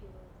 particular